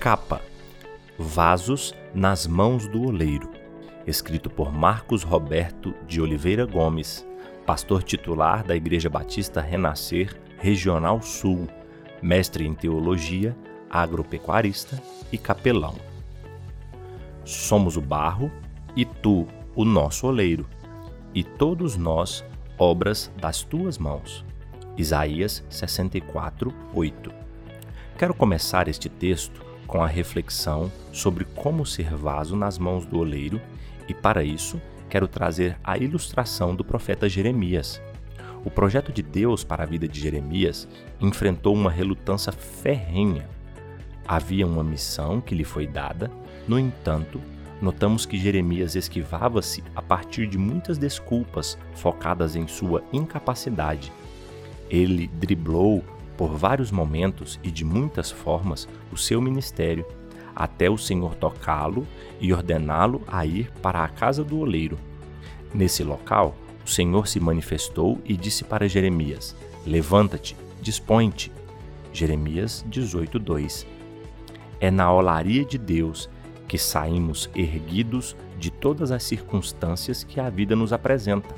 Capa: Vasos nas mãos do oleiro. Escrito por Marcos Roberto de Oliveira Gomes, pastor titular da Igreja Batista Renascer, Regional Sul, mestre em teologia, agropecuarista e capelão. Somos o barro e tu, o nosso oleiro, e todos nós, obras das tuas mãos. Isaías 64, 8. Quero começar este texto com a reflexão sobre como ser vaso nas mãos do oleiro e, para isso, quero trazer a ilustração do profeta Jeremias. O projeto de Deus para a vida de Jeremias enfrentou uma relutância ferrenha. Havia uma missão que lhe foi dada, no entanto, notamos que Jeremias esquivava-se a partir de muitas desculpas focadas em sua incapacidade. Ele driblou por vários momentos e de muitas formas o seu ministério, até o Senhor tocá-lo e ordená-lo a ir para a casa do oleiro. Nesse local, o Senhor se manifestou e disse para Jeremias: Levanta-te, dispõe-te. Jeremias 18:2. É na olaria de Deus que saímos erguidos de todas as circunstâncias que a vida nos apresenta.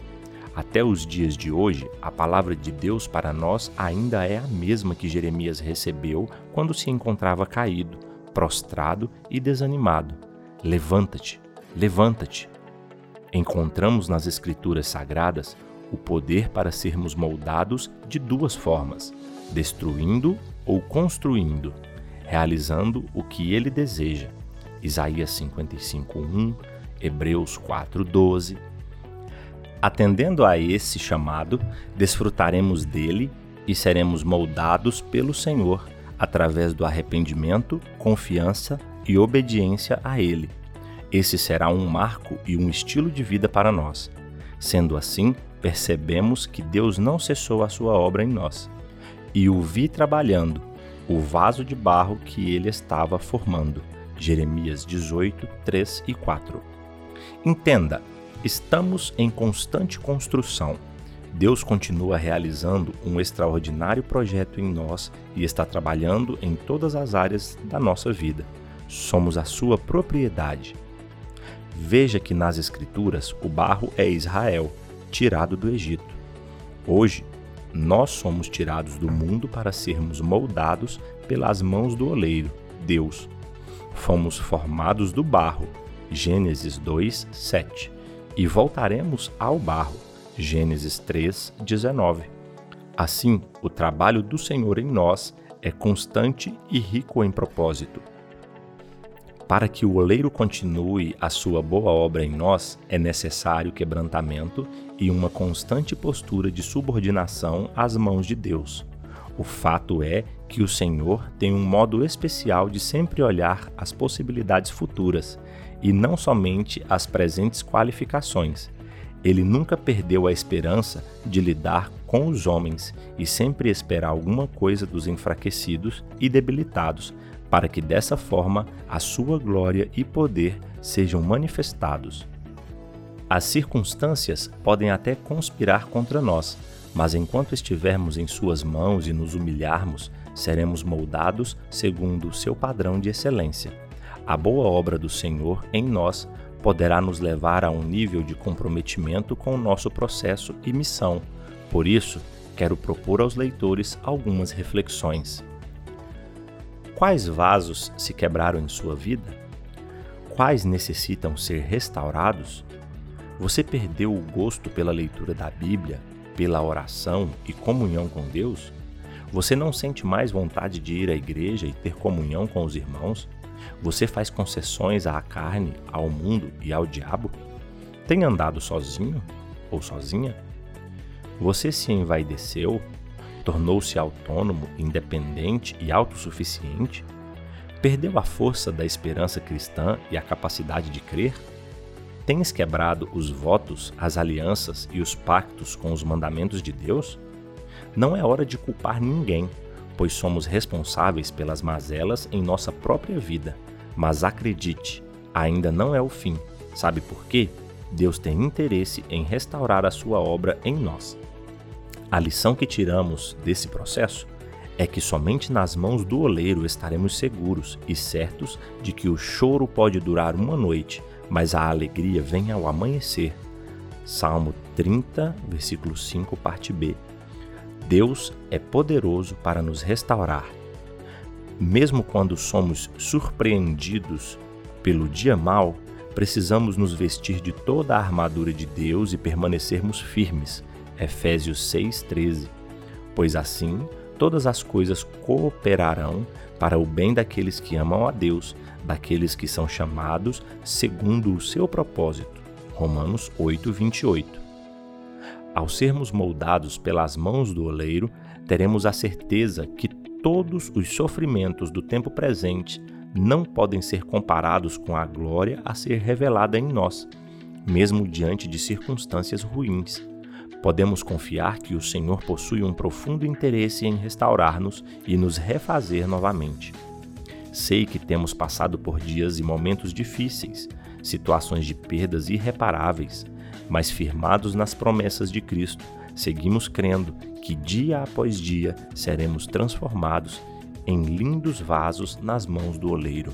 Até os dias de hoje, a palavra de Deus para nós ainda é a mesma que Jeremias recebeu quando se encontrava caído, prostrado e desanimado. Levanta-te, levanta-te. Encontramos nas Escrituras Sagradas o poder para sermos moldados de duas formas: destruindo ou construindo, realizando o que ele deseja. Isaías 55:1, Hebreus 4:12, Atendendo a esse chamado, desfrutaremos dele e seremos moldados pelo Senhor através do arrependimento, confiança e obediência a Ele. Esse será um marco e um estilo de vida para nós. Sendo assim, percebemos que Deus não cessou a sua obra em nós. E o vi trabalhando, o vaso de barro que ele estava formando. Jeremias 18, 3 e 4. Entenda, Estamos em constante construção. Deus continua realizando um extraordinário projeto em nós e está trabalhando em todas as áreas da nossa vida. Somos a sua propriedade. Veja que nas Escrituras o barro é Israel, tirado do Egito. Hoje, nós somos tirados do mundo para sermos moldados pelas mãos do oleiro, Deus. Fomos formados do barro. Gênesis 2, 7 e voltaremos ao barro. Gênesis 3, 19. Assim, o trabalho do Senhor em nós é constante e rico em propósito. Para que o oleiro continue a sua boa obra em nós, é necessário quebrantamento e uma constante postura de subordinação às mãos de Deus. O fato é que o Senhor tem um modo especial de sempre olhar as possibilidades futuras e não somente as presentes qualificações. Ele nunca perdeu a esperança de lidar com os homens e sempre esperar alguma coisa dos enfraquecidos e debilitados, para que dessa forma a sua glória e poder sejam manifestados. As circunstâncias podem até conspirar contra nós, mas enquanto estivermos em Suas mãos e nos humilharmos, seremos moldados segundo o seu padrão de excelência. A boa obra do Senhor em nós poderá nos levar a um nível de comprometimento com o nosso processo e missão. Por isso, quero propor aos leitores algumas reflexões. Quais vasos se quebraram em sua vida? Quais necessitam ser restaurados? Você perdeu o gosto pela leitura da Bíblia, pela oração e comunhão com Deus? Você não sente mais vontade de ir à igreja e ter comunhão com os irmãos? Você faz concessões à carne, ao mundo e ao diabo? Tem andado sozinho ou sozinha? Você se envaideceu? Tornou-se autônomo, independente e autossuficiente? Perdeu a força da esperança cristã e a capacidade de crer? Tens quebrado os votos, as alianças e os pactos com os mandamentos de Deus? Não é hora de culpar ninguém, pois somos responsáveis pelas mazelas em nossa própria vida. Mas acredite, ainda não é o fim. Sabe por quê? Deus tem interesse em restaurar a sua obra em nós. A lição que tiramos desse processo é que somente nas mãos do oleiro estaremos seguros e certos de que o choro pode durar uma noite, mas a alegria vem ao amanhecer. Salmo 30, versículo 5, parte B. Deus é poderoso para nos restaurar. Mesmo quando somos surpreendidos pelo dia mau, precisamos nos vestir de toda a armadura de Deus e permanecermos firmes. Efésios 6:13. Pois assim, todas as coisas cooperarão para o bem daqueles que amam a Deus, daqueles que são chamados segundo o seu propósito. Romanos 8:28. Ao sermos moldados pelas mãos do oleiro, teremos a certeza que todos os sofrimentos do tempo presente não podem ser comparados com a glória a ser revelada em nós, mesmo diante de circunstâncias ruins. Podemos confiar que o Senhor possui um profundo interesse em restaurar-nos e nos refazer novamente. Sei que temos passado por dias e momentos difíceis, situações de perdas irreparáveis, mas firmados nas promessas de Cristo, seguimos crendo que dia após dia seremos transformados em lindos vasos nas mãos do oleiro.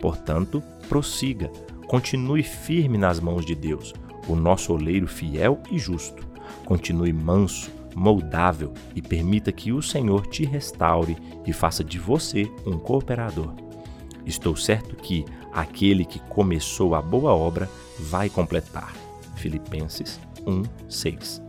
Portanto, prossiga, continue firme nas mãos de Deus, o nosso oleiro fiel e justo. Continue manso, moldável e permita que o Senhor te restaure e faça de você um cooperador. Estou certo que aquele que começou a boa obra vai completar. Filipenses 1, 6.